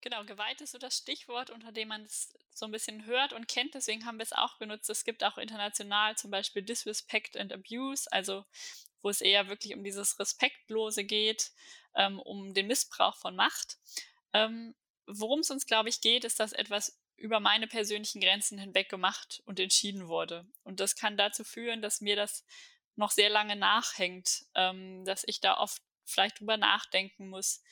Genau, Gewalt ist so das Stichwort, unter dem man es so ein bisschen hört und kennt. Deswegen haben wir es auch genutzt. Es gibt auch international zum Beispiel Disrespect and Abuse, also wo es eher wirklich um dieses Respektlose geht, ähm, um den Missbrauch von Macht. Ähm, Worum es uns, glaube ich, geht, ist, dass etwas über meine persönlichen Grenzen hinweg gemacht und entschieden wurde. Und das kann dazu führen, dass mir das noch sehr lange nachhängt, ähm, dass ich da oft vielleicht drüber nachdenken muss,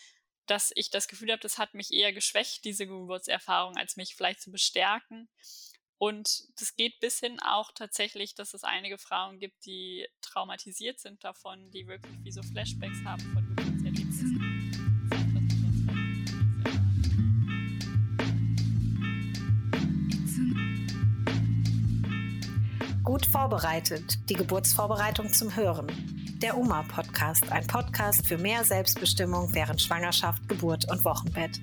dass ich das Gefühl habe, das hat mich eher geschwächt, diese Geburtserfahrung, als mich vielleicht zu bestärken. Und das geht bis hin auch tatsächlich, dass es einige Frauen gibt, die traumatisiert sind davon, die wirklich wie so Flashbacks haben von Geburtserlebnissen. Gut vorbereitet, die Geburtsvorbereitung zum Hören. Der UMA Podcast, ein Podcast für mehr Selbstbestimmung während Schwangerschaft, Geburt und Wochenbett.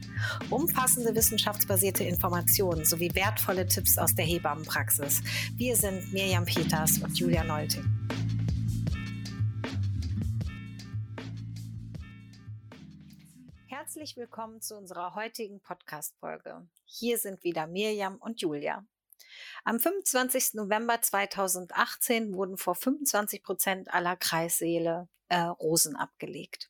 Umfassende wissenschaftsbasierte Informationen sowie wertvolle Tipps aus der Hebammenpraxis. Wir sind Mirjam Peters und Julia Nolting. Herzlich willkommen zu unserer heutigen Podcast-Folge. Hier sind wieder Mirjam und Julia. Am 25. November 2018 wurden vor 25 Prozent aller Kreissäle äh, Rosen abgelegt.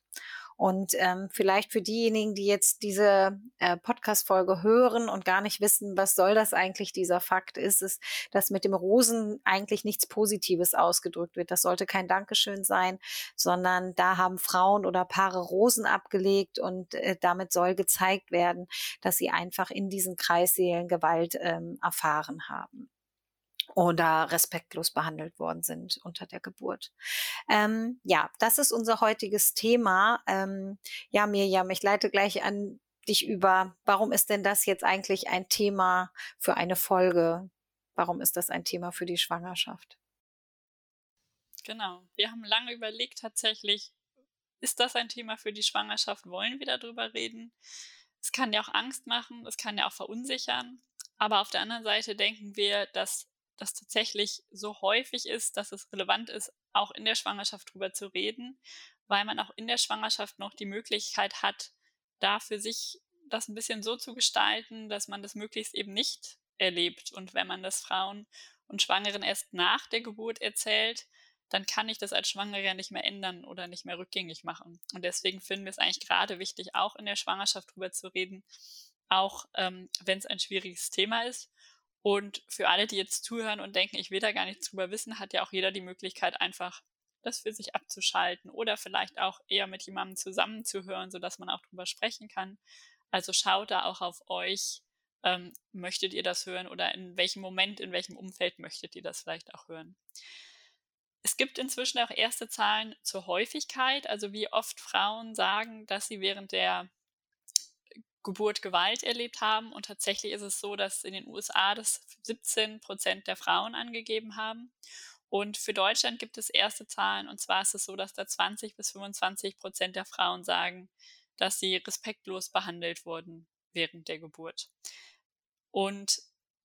Und ähm, vielleicht für diejenigen, die jetzt diese äh, Podcast-Folge hören und gar nicht wissen, was soll das eigentlich, dieser Fakt, ist es, dass mit dem Rosen eigentlich nichts Positives ausgedrückt wird. Das sollte kein Dankeschön sein, sondern da haben Frauen oder Paare Rosen abgelegt und äh, damit soll gezeigt werden, dass sie einfach in diesen Kreissälen Gewalt ähm, erfahren haben oder respektlos behandelt worden sind unter der Geburt. Ähm, ja, das ist unser heutiges Thema. Ähm, ja, Mirjam, ich leite gleich an dich über. Warum ist denn das jetzt eigentlich ein Thema für eine Folge? Warum ist das ein Thema für die Schwangerschaft? Genau. Wir haben lange überlegt tatsächlich, ist das ein Thema für die Schwangerschaft? Wollen wir darüber reden? Es kann ja auch Angst machen, es kann ja auch verunsichern. Aber auf der anderen Seite denken wir, dass das tatsächlich so häufig ist, dass es relevant ist, auch in der Schwangerschaft drüber zu reden, weil man auch in der Schwangerschaft noch die Möglichkeit hat, da für sich das ein bisschen so zu gestalten, dass man das möglichst eben nicht erlebt. Und wenn man das Frauen und Schwangeren erst nach der Geburt erzählt, dann kann ich das als Schwangere nicht mehr ändern oder nicht mehr rückgängig machen. Und deswegen finden wir es eigentlich gerade wichtig, auch in der Schwangerschaft drüber zu reden, auch ähm, wenn es ein schwieriges Thema ist. Und für alle, die jetzt zuhören und denken, ich will da gar nichts drüber wissen, hat ja auch jeder die Möglichkeit, einfach das für sich abzuschalten oder vielleicht auch eher mit jemandem zusammenzuhören, sodass man auch drüber sprechen kann. Also schaut da auch auf euch. Ähm, möchtet ihr das hören oder in welchem Moment, in welchem Umfeld möchtet ihr das vielleicht auch hören? Es gibt inzwischen auch erste Zahlen zur Häufigkeit, also wie oft Frauen sagen, dass sie während der Geburt Gewalt erlebt haben. Und tatsächlich ist es so, dass in den USA das 17 Prozent der Frauen angegeben haben. Und für Deutschland gibt es erste Zahlen. Und zwar ist es so, dass da 20 bis 25 Prozent der Frauen sagen, dass sie respektlos behandelt wurden während der Geburt. Und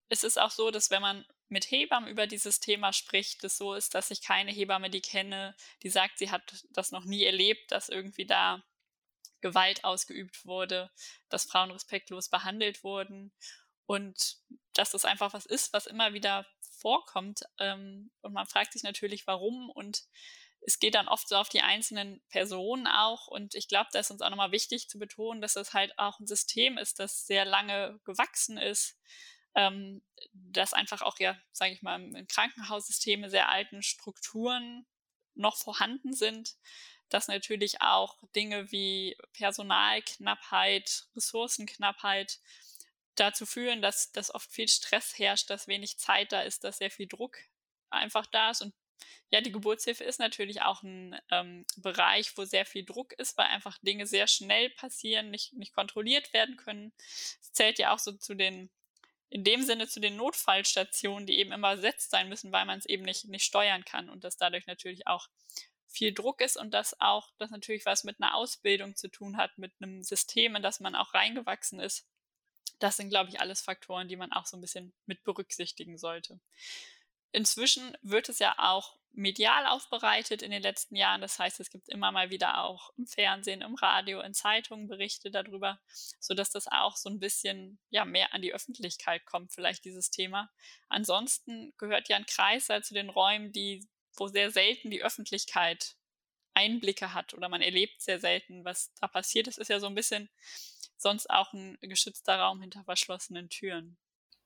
es ist auch so, dass wenn man mit Hebammen über dieses Thema spricht, es so ist, dass ich keine Hebamme, die kenne, die sagt, sie hat das noch nie erlebt, dass irgendwie da Gewalt ausgeübt wurde, dass Frauen respektlos behandelt wurden und dass das einfach was ist, was immer wieder vorkommt. Ähm, und man fragt sich natürlich, warum und es geht dann oft so auf die einzelnen Personen auch. Und ich glaube, da ist uns auch nochmal wichtig zu betonen, dass das halt auch ein System ist, das sehr lange gewachsen ist, ähm, dass einfach auch ja, sage ich mal, im Krankenhaussysteme sehr alten Strukturen noch vorhanden sind dass natürlich auch Dinge wie Personalknappheit, Ressourcenknappheit dazu führen, dass, dass oft viel Stress herrscht, dass wenig Zeit da ist, dass sehr viel Druck einfach da ist. Und ja, die Geburtshilfe ist natürlich auch ein ähm, Bereich, wo sehr viel Druck ist, weil einfach Dinge sehr schnell passieren, nicht, nicht kontrolliert werden können. Es zählt ja auch so zu den, in dem Sinne zu den Notfallstationen, die eben immer ersetzt sein müssen, weil man es eben nicht, nicht steuern kann und das dadurch natürlich auch viel Druck ist und dass auch das natürlich was mit einer Ausbildung zu tun hat, mit einem System, in das man auch reingewachsen ist. Das sind, glaube ich, alles Faktoren, die man auch so ein bisschen mit berücksichtigen sollte. Inzwischen wird es ja auch medial aufbereitet in den letzten Jahren. Das heißt, es gibt immer mal wieder auch im Fernsehen, im Radio, in Zeitungen Berichte darüber, sodass das auch so ein bisschen ja, mehr an die Öffentlichkeit kommt, vielleicht dieses Thema. Ansonsten gehört ja ein Kreissaal zu den Räumen, die, wo sehr selten die Öffentlichkeit Einblicke hat oder man erlebt sehr selten, was da passiert. Es ist ja so ein bisschen sonst auch ein geschützter Raum hinter verschlossenen Türen.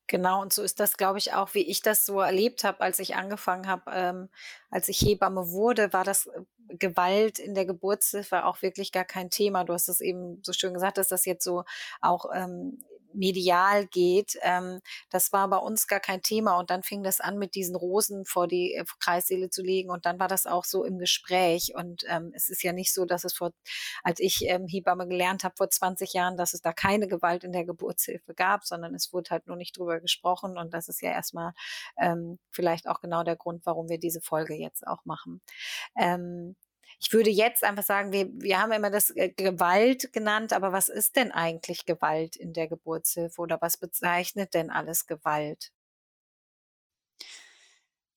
Genau, und so ist das, glaube ich, auch, wie ich das so erlebt habe, als ich angefangen habe, ähm, als ich Hebamme wurde, war das äh, Gewalt in der Geburtshilfe auch wirklich gar kein Thema. Du hast es eben so schön gesagt, dass das jetzt so auch ähm, medial geht. Ähm, das war bei uns gar kein Thema. Und dann fing das an, mit diesen Rosen vor die äh, Kreissäle zu legen. Und dann war das auch so im Gespräch. Und ähm, es ist ja nicht so, dass es vor, als ich ähm, Hebamme gelernt habe vor 20 Jahren, dass es da keine Gewalt in der Geburtshilfe gab, sondern es wurde halt nur nicht drüber gesprochen. Und das ist ja erstmal ähm, vielleicht auch genau der Grund, warum wir diese Folge jetzt auch machen. Ähm, ich würde jetzt einfach sagen, wir, wir haben immer das äh, Gewalt genannt, aber was ist denn eigentlich Gewalt in der Geburtshilfe oder was bezeichnet denn alles Gewalt?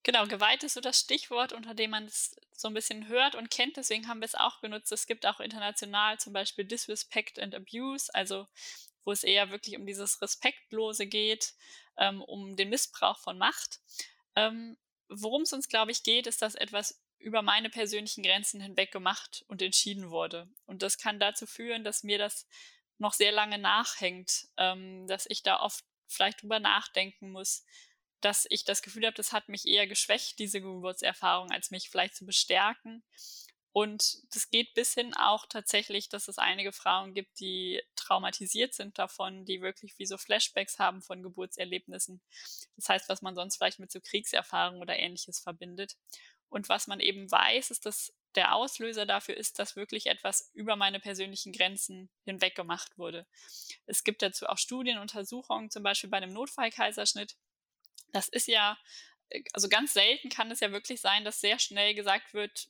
Genau, Gewalt ist so das Stichwort, unter dem man es so ein bisschen hört und kennt. Deswegen haben wir es auch genutzt. Es gibt auch international zum Beispiel Disrespect and Abuse, also wo es eher wirklich um dieses Respektlose geht, ähm, um den Missbrauch von Macht. Ähm, Worum es uns, glaube ich, geht, ist, dass etwas über meine persönlichen Grenzen hinweg gemacht und entschieden wurde. Und das kann dazu führen, dass mir das noch sehr lange nachhängt, ähm, dass ich da oft vielleicht drüber nachdenken muss, dass ich das Gefühl habe, das hat mich eher geschwächt, diese Geburtserfahrung, als mich vielleicht zu bestärken. Und das geht bis hin auch tatsächlich, dass es einige Frauen gibt, die traumatisiert sind davon, die wirklich wie so Flashbacks haben von Geburtserlebnissen. Das heißt, was man sonst vielleicht mit so Kriegserfahrungen oder ähnliches verbindet. Und was man eben weiß, ist, dass der Auslöser dafür ist, dass wirklich etwas über meine persönlichen Grenzen hinweg gemacht wurde. Es gibt dazu auch Studienuntersuchungen, zum Beispiel bei einem Notfallkaiserschnitt. Das ist ja, äh, also ganz selten kann es ja wirklich sein, dass sehr schnell gesagt wird,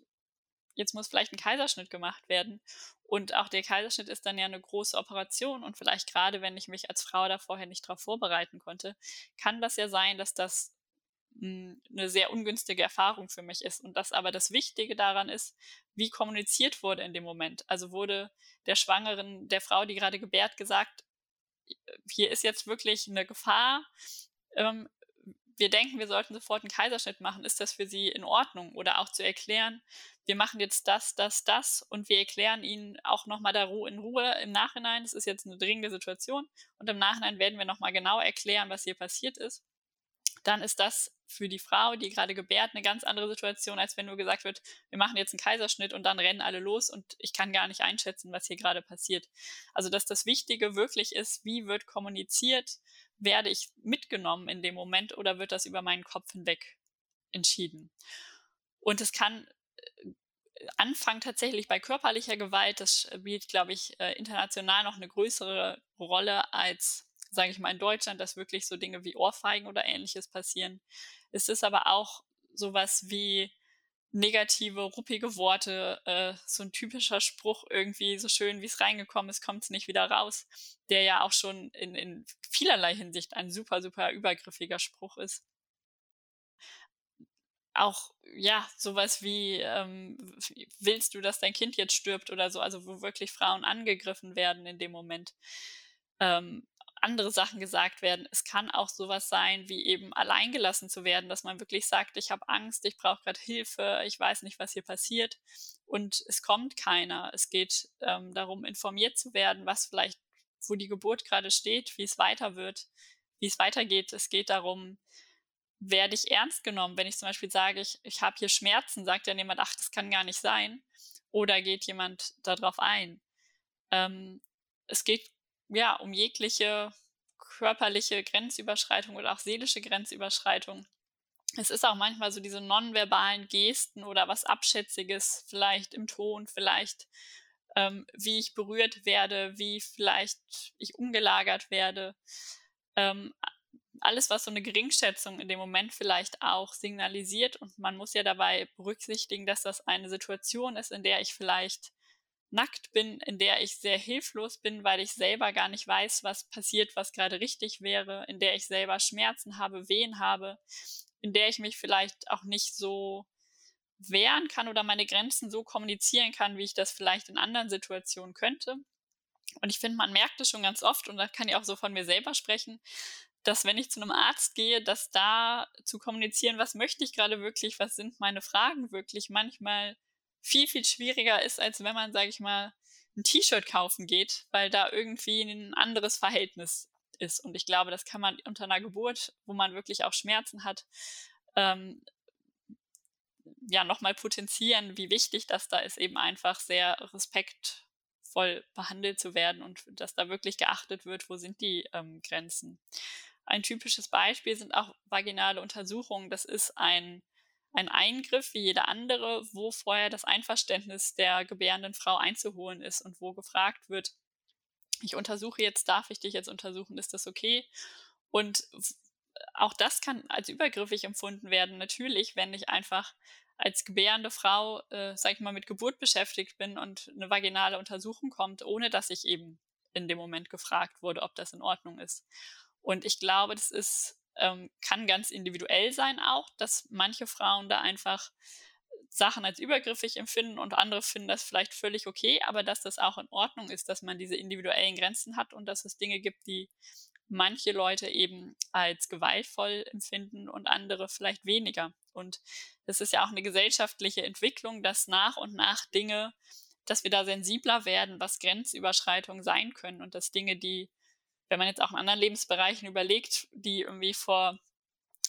jetzt muss vielleicht ein Kaiserschnitt gemacht werden. Und auch der Kaiserschnitt ist dann ja eine große Operation und vielleicht gerade, wenn ich mich als Frau da vorher nicht darauf vorbereiten konnte, kann das ja sein, dass das eine sehr ungünstige Erfahrung für mich ist. Und dass aber das Wichtige daran ist, wie kommuniziert wurde in dem Moment. Also wurde der Schwangeren, der Frau, die gerade gebärt, gesagt, hier ist jetzt wirklich eine Gefahr. Ähm, wir denken, wir sollten sofort einen Kaiserschnitt machen. Ist das für Sie in Ordnung? Oder auch zu erklären, wir machen jetzt das, das, das und wir erklären Ihnen auch nochmal in Ruhe im Nachhinein. Es ist jetzt eine dringende Situation und im Nachhinein werden wir nochmal genau erklären, was hier passiert ist dann ist das für die Frau, die gerade gebärt, eine ganz andere Situation, als wenn nur gesagt wird, wir machen jetzt einen Kaiserschnitt und dann rennen alle los und ich kann gar nicht einschätzen, was hier gerade passiert. Also, dass das Wichtige wirklich ist, wie wird kommuniziert, werde ich mitgenommen in dem Moment oder wird das über meinen Kopf hinweg entschieden? Und es kann äh, anfangen tatsächlich bei körperlicher Gewalt, das spielt, glaube ich, äh, international noch eine größere Rolle als sage ich mal, in Deutschland, dass wirklich so Dinge wie Ohrfeigen oder ähnliches passieren. Es ist aber auch sowas wie negative, ruppige Worte, äh, so ein typischer Spruch irgendwie, so schön wie es reingekommen ist, kommt es nicht wieder raus, der ja auch schon in, in vielerlei Hinsicht ein super, super übergriffiger Spruch ist. Auch, ja, sowas wie, ähm, willst du, dass dein Kind jetzt stirbt oder so, also wo wirklich Frauen angegriffen werden in dem Moment. Ähm, andere Sachen gesagt werden. Es kann auch sowas sein, wie eben alleingelassen zu werden, dass man wirklich sagt, ich habe Angst, ich brauche gerade Hilfe, ich weiß nicht, was hier passiert und es kommt keiner. Es geht ähm, darum, informiert zu werden, was vielleicht, wo die Geburt gerade steht, wie es weiter wird, wie es weitergeht. Es geht darum, werde ich ernst genommen, wenn ich zum Beispiel sage, ich, ich habe hier Schmerzen, sagt dann jemand, ach, das kann gar nicht sein. Oder geht jemand darauf ein? Ähm, es geht ja, um jegliche körperliche Grenzüberschreitung oder auch seelische Grenzüberschreitung. Es ist auch manchmal so diese nonverbalen Gesten oder was Abschätziges, vielleicht im Ton, vielleicht ähm, wie ich berührt werde, wie vielleicht ich umgelagert werde. Ähm, alles, was so eine Geringschätzung in dem Moment vielleicht auch signalisiert. Und man muss ja dabei berücksichtigen, dass das eine Situation ist, in der ich vielleicht nackt bin, in der ich sehr hilflos bin, weil ich selber gar nicht weiß, was passiert, was gerade richtig wäre, in der ich selber Schmerzen habe, Wehen habe, in der ich mich vielleicht auch nicht so wehren kann oder meine Grenzen so kommunizieren kann, wie ich das vielleicht in anderen Situationen könnte. Und ich finde, man merkt es schon ganz oft, und da kann ich auch so von mir selber sprechen, dass wenn ich zu einem Arzt gehe, dass da zu kommunizieren, was möchte ich gerade wirklich, was sind meine Fragen wirklich, manchmal viel, viel schwieriger ist, als wenn man, sage ich mal, ein T-Shirt kaufen geht, weil da irgendwie ein anderes Verhältnis ist. Und ich glaube, das kann man unter einer Geburt, wo man wirklich auch Schmerzen hat, ähm, ja, nochmal potenzieren, wie wichtig das da ist, eben einfach sehr respektvoll behandelt zu werden und dass da wirklich geachtet wird, wo sind die ähm, Grenzen. Ein typisches Beispiel sind auch vaginale Untersuchungen. Das ist ein, ein Eingriff wie jeder andere, wo vorher das Einverständnis der gebärenden Frau einzuholen ist und wo gefragt wird, ich untersuche jetzt, darf ich dich jetzt untersuchen, ist das okay? Und auch das kann als übergriffig empfunden werden, natürlich, wenn ich einfach als gebärende Frau, äh, sag ich mal, mit Geburt beschäftigt bin und eine vaginale Untersuchung kommt, ohne dass ich eben in dem Moment gefragt wurde, ob das in Ordnung ist. Und ich glaube, das ist, ähm, kann ganz individuell sein auch, dass manche Frauen da einfach Sachen als übergriffig empfinden und andere finden das vielleicht völlig okay, aber dass das auch in Ordnung ist, dass man diese individuellen Grenzen hat und dass es Dinge gibt, die manche Leute eben als gewaltvoll empfinden und andere vielleicht weniger. Und das ist ja auch eine gesellschaftliche Entwicklung, dass nach und nach Dinge, dass wir da sensibler werden, was Grenzüberschreitungen sein können und dass Dinge, die wenn man jetzt auch in anderen Lebensbereichen überlegt, die irgendwie vor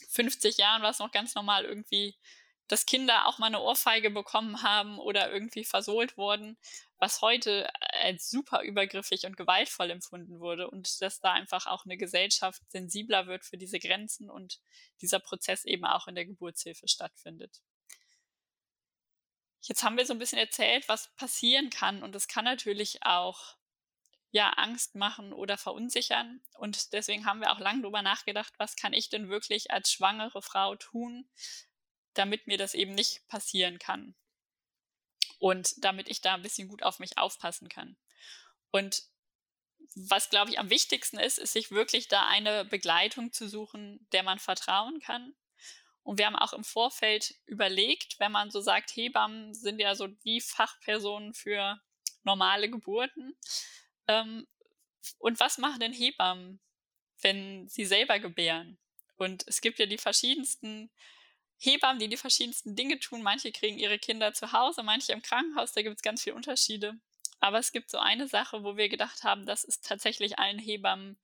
50 Jahren war es noch ganz normal irgendwie, dass Kinder auch mal eine Ohrfeige bekommen haben oder irgendwie versohlt wurden, was heute als super übergriffig und gewaltvoll empfunden wurde und dass da einfach auch eine Gesellschaft sensibler wird für diese Grenzen und dieser Prozess eben auch in der Geburtshilfe stattfindet. Jetzt haben wir so ein bisschen erzählt, was passieren kann und es kann natürlich auch ja, Angst machen oder verunsichern. Und deswegen haben wir auch lange darüber nachgedacht, was kann ich denn wirklich als schwangere Frau tun, damit mir das eben nicht passieren kann. Und damit ich da ein bisschen gut auf mich aufpassen kann. Und was, glaube ich, am wichtigsten ist, ist sich wirklich da eine Begleitung zu suchen, der man vertrauen kann. Und wir haben auch im Vorfeld überlegt, wenn man so sagt, Hebammen sind ja so die Fachpersonen für normale Geburten, ähm, und was machen denn Hebammen, wenn sie selber gebären? Und es gibt ja die verschiedensten Hebammen, die die verschiedensten Dinge tun. Manche kriegen ihre Kinder zu Hause, manche im Krankenhaus. Da gibt es ganz viele Unterschiede. Aber es gibt so eine Sache, wo wir gedacht haben, das ist tatsächlich allen Hebammen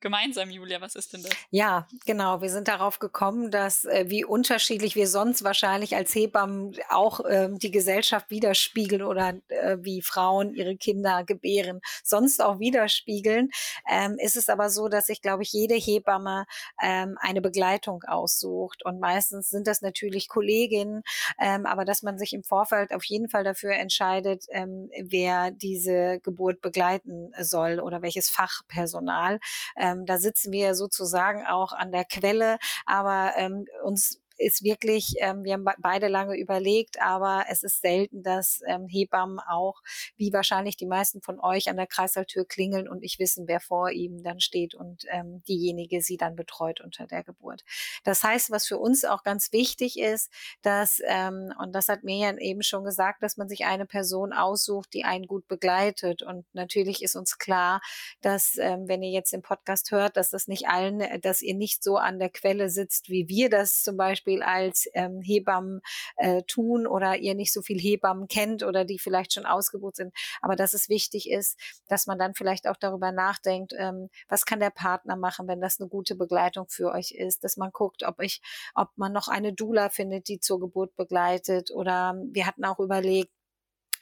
gemeinsam, Julia? Was ist denn das? Ja, genau. Wir sind darauf gekommen, dass äh, wie unterschiedlich wir sonst wahrscheinlich als Hebammen auch äh, die Gesellschaft widerspiegeln oder äh, wie Frauen ihre Kinder gebären, sonst auch widerspiegeln. Ähm, ist es aber so, dass sich, glaube ich, jede Hebamme ähm, eine Begleitung aussucht. Und meistens sind das natürlich Kolleginnen, ähm, aber dass man sich im Vorfeld auf jeden Fall dafür entscheidet, ähm, wer diese Geburt begleiten soll oder welches Fachpersonal. Ähm, da sitzen wir sozusagen auch an der Quelle, aber ähm, uns ist wirklich, ähm, wir haben beide lange überlegt, aber es ist selten, dass ähm, Hebammen auch, wie wahrscheinlich die meisten von euch, an der Kreisalltür klingeln und nicht wissen, wer vor ihm dann steht und ähm, diejenige sie dann betreut unter der Geburt. Das heißt, was für uns auch ganz wichtig ist, dass, ähm, und das hat Mirjan eben schon gesagt, dass man sich eine Person aussucht, die einen gut begleitet. Und natürlich ist uns klar, dass, ähm, wenn ihr jetzt den Podcast hört, dass das nicht allen, dass ihr nicht so an der Quelle sitzt, wie wir das zum Beispiel Beispiel als ähm, Hebammen äh, tun oder ihr nicht so viel Hebammen kennt oder die vielleicht schon ausgebucht sind. Aber dass es wichtig ist, dass man dann vielleicht auch darüber nachdenkt, ähm, was kann der Partner machen, wenn das eine gute Begleitung für euch ist, dass man guckt, ob ich, ob man noch eine Dula findet, die zur Geburt begleitet oder wir hatten auch überlegt,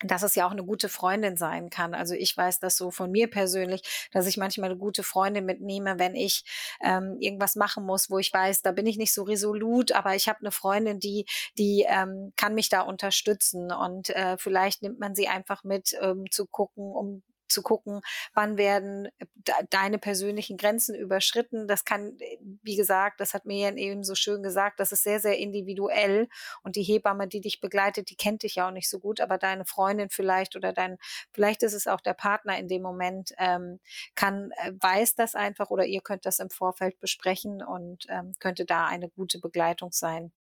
dass es ja auch eine gute Freundin sein kann. Also ich weiß das so von mir persönlich, dass ich manchmal eine gute Freundin mitnehme, wenn ich ähm, irgendwas machen muss, wo ich weiß, da bin ich nicht so resolut, aber ich habe eine Freundin, die die ähm, kann mich da unterstützen und äh, vielleicht nimmt man sie einfach mit, ähm, zu gucken, um zu gucken, wann werden deine persönlichen Grenzen überschritten. Das kann, äh, wie gesagt, das hat mir eben so schön gesagt, das ist sehr, sehr individuell. Und die Hebamme, die dich begleitet, die kennt dich ja auch nicht so gut, aber deine Freundin vielleicht oder dein, vielleicht ist es auch der Partner in dem Moment, ähm, kann, äh, weiß das einfach oder ihr könnt das im Vorfeld besprechen und ähm, könnte da eine gute Begleitung sein.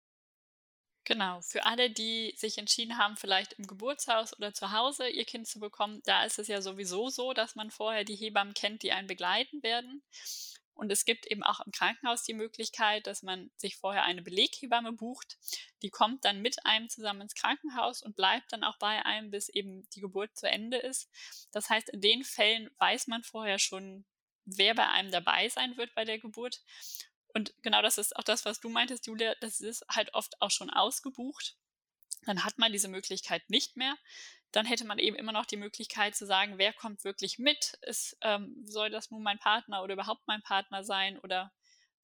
Genau, für alle, die sich entschieden haben, vielleicht im Geburtshaus oder zu Hause ihr Kind zu bekommen, da ist es ja sowieso so, dass man vorher die Hebammen kennt, die einen begleiten werden. Und es gibt eben auch im Krankenhaus die Möglichkeit, dass man sich vorher eine Beleghebamme bucht. Die kommt dann mit einem zusammen ins Krankenhaus und bleibt dann auch bei einem, bis eben die Geburt zu Ende ist. Das heißt, in den Fällen weiß man vorher schon, wer bei einem dabei sein wird bei der Geburt. Und genau das ist auch das, was du meintest, Julia, das ist halt oft auch schon ausgebucht. Dann hat man diese Möglichkeit nicht mehr. Dann hätte man eben immer noch die Möglichkeit zu sagen, wer kommt wirklich mit? Ist, ähm, soll das nun mein Partner oder überhaupt mein Partner sein? Oder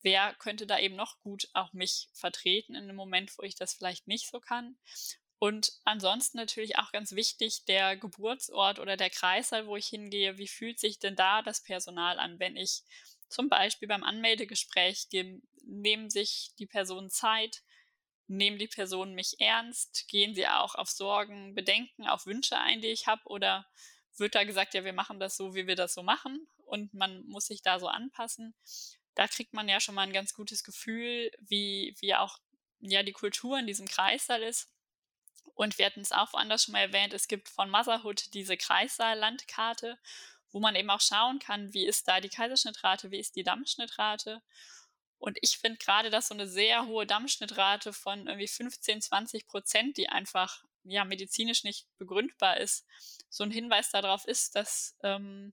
wer könnte da eben noch gut auch mich vertreten in einem Moment, wo ich das vielleicht nicht so kann? Und ansonsten natürlich auch ganz wichtig, der Geburtsort oder der Kreißsaal, wo ich hingehe, wie fühlt sich denn da das Personal an, wenn ich zum Beispiel beim Anmeldegespräch geben, nehmen sich die Personen Zeit, nehmen die Personen mich ernst, gehen sie auch auf Sorgen, Bedenken, auf Wünsche ein, die ich habe oder wird da gesagt, ja, wir machen das so, wie wir das so machen und man muss sich da so anpassen. Da kriegt man ja schon mal ein ganz gutes Gefühl, wie, wie auch ja, die Kultur in diesem Kreissaal ist. Und wir hatten es auch woanders schon mal erwähnt, es gibt von Motherhood diese Kreissaal-Landkarte wo man eben auch schauen kann, wie ist da die Kaiserschnittrate, wie ist die Dammschnittrate. Und ich finde gerade, dass so eine sehr hohe Dammschnittrate von irgendwie 15, 20 Prozent, die einfach ja medizinisch nicht begründbar ist, so ein Hinweis darauf ist, dass ähm,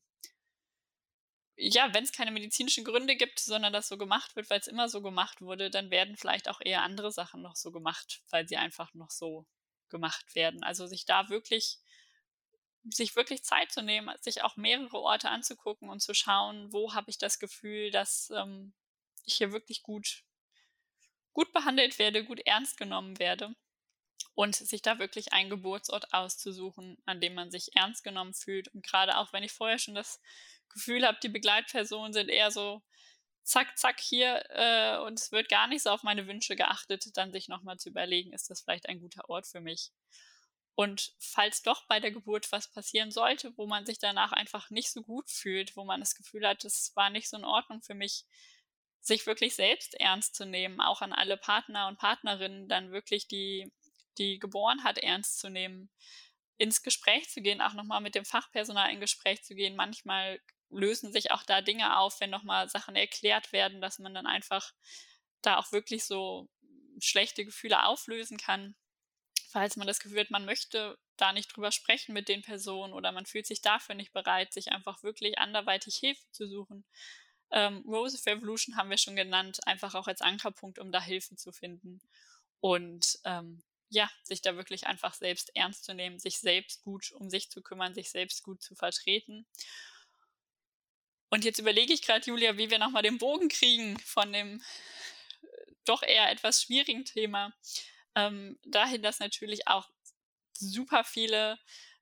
ja, wenn es keine medizinischen Gründe gibt, sondern das so gemacht wird, weil es immer so gemacht wurde, dann werden vielleicht auch eher andere Sachen noch so gemacht, weil sie einfach noch so gemacht werden. Also sich da wirklich sich wirklich Zeit zu nehmen, sich auch mehrere Orte anzugucken und zu schauen, wo habe ich das Gefühl, dass ähm, ich hier wirklich gut, gut behandelt werde, gut ernst genommen werde. Und sich da wirklich einen Geburtsort auszusuchen, an dem man sich ernst genommen fühlt. Und gerade auch, wenn ich vorher schon das Gefühl habe, die Begleitpersonen sind eher so zack, zack hier äh, und es wird gar nicht so auf meine Wünsche geachtet, dann sich nochmal zu überlegen, ist das vielleicht ein guter Ort für mich. Und falls doch bei der Geburt was passieren sollte, wo man sich danach einfach nicht so gut fühlt, wo man das Gefühl hat, es war nicht so in Ordnung für mich, sich wirklich selbst ernst zu nehmen, auch an alle Partner und Partnerinnen dann wirklich die, die geboren hat, ernst zu nehmen, ins Gespräch zu gehen, auch nochmal mit dem Fachpersonal in Gespräch zu gehen. Manchmal lösen sich auch da Dinge auf, wenn nochmal Sachen erklärt werden, dass man dann einfach da auch wirklich so schlechte Gefühle auflösen kann falls man das Gefühl hat, man möchte da nicht drüber sprechen mit den Personen oder man fühlt sich dafür nicht bereit, sich einfach wirklich anderweitig Hilfe zu suchen. Ähm, Rose of Evolution haben wir schon genannt, einfach auch als Ankerpunkt, um da Hilfe zu finden. Und ähm, ja, sich da wirklich einfach selbst ernst zu nehmen, sich selbst gut um sich zu kümmern, sich selbst gut zu vertreten. Und jetzt überlege ich gerade, Julia, wie wir nochmal den Bogen kriegen von dem äh, doch eher etwas schwierigen Thema ähm, dahin, dass natürlich auch super viele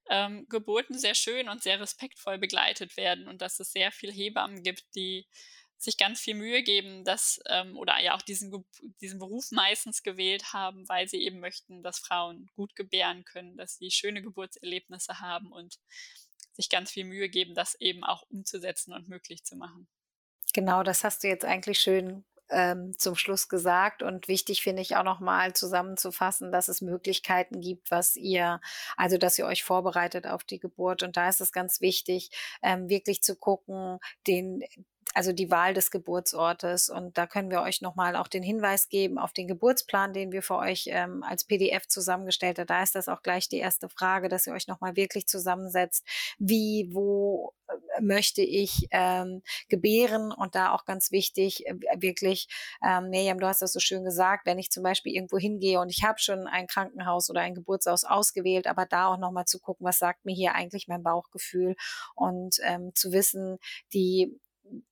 ähm, Geburten sehr schön und sehr respektvoll begleitet werden und dass es sehr viele Hebammen gibt, die sich ganz viel Mühe geben, dass ähm, oder ja auch diesen, diesen Beruf meistens gewählt haben, weil sie eben möchten, dass Frauen gut gebären können, dass sie schöne Geburtserlebnisse haben und sich ganz viel Mühe geben, das eben auch umzusetzen und möglich zu machen. Genau, das hast du jetzt eigentlich schön ähm, zum Schluss gesagt. Und wichtig finde ich auch nochmal zusammenzufassen, dass es Möglichkeiten gibt, was ihr, also dass ihr euch vorbereitet auf die Geburt. Und da ist es ganz wichtig, ähm, wirklich zu gucken, den, also die Wahl des Geburtsortes. Und da können wir euch nochmal auch den Hinweis geben auf den Geburtsplan, den wir für euch ähm, als PDF zusammengestellt haben. Da ist das auch gleich die erste Frage, dass ihr euch nochmal wirklich zusammensetzt. Wie, wo äh, möchte ich ähm, gebären? Und da auch ganz wichtig, äh, wirklich, ähm, Miriam, du hast das so schön gesagt, wenn ich zum Beispiel irgendwo hingehe und ich habe schon ein Krankenhaus oder ein Geburtshaus ausgewählt, aber da auch nochmal zu gucken, was sagt mir hier eigentlich mein Bauchgefühl und ähm, zu wissen, die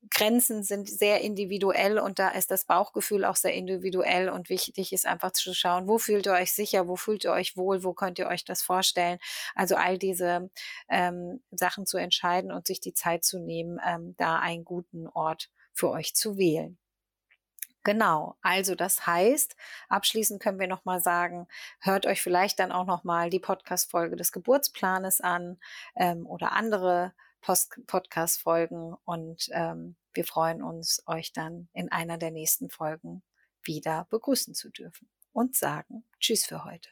Grenzen sind sehr individuell und da ist das Bauchgefühl auch sehr individuell und wichtig ist einfach zu schauen, wo fühlt ihr euch sicher, wo fühlt ihr euch wohl, wo könnt ihr euch das vorstellen. Also all diese ähm, Sachen zu entscheiden und sich die Zeit zu nehmen, ähm, da einen guten Ort für euch zu wählen. Genau, also das heißt, abschließend können wir nochmal sagen, hört euch vielleicht dann auch nochmal die Podcast-Folge des Geburtsplanes an ähm, oder andere Podcast-Folgen und ähm, wir freuen uns, euch dann in einer der nächsten Folgen wieder begrüßen zu dürfen. und sagen Tschüss für heute.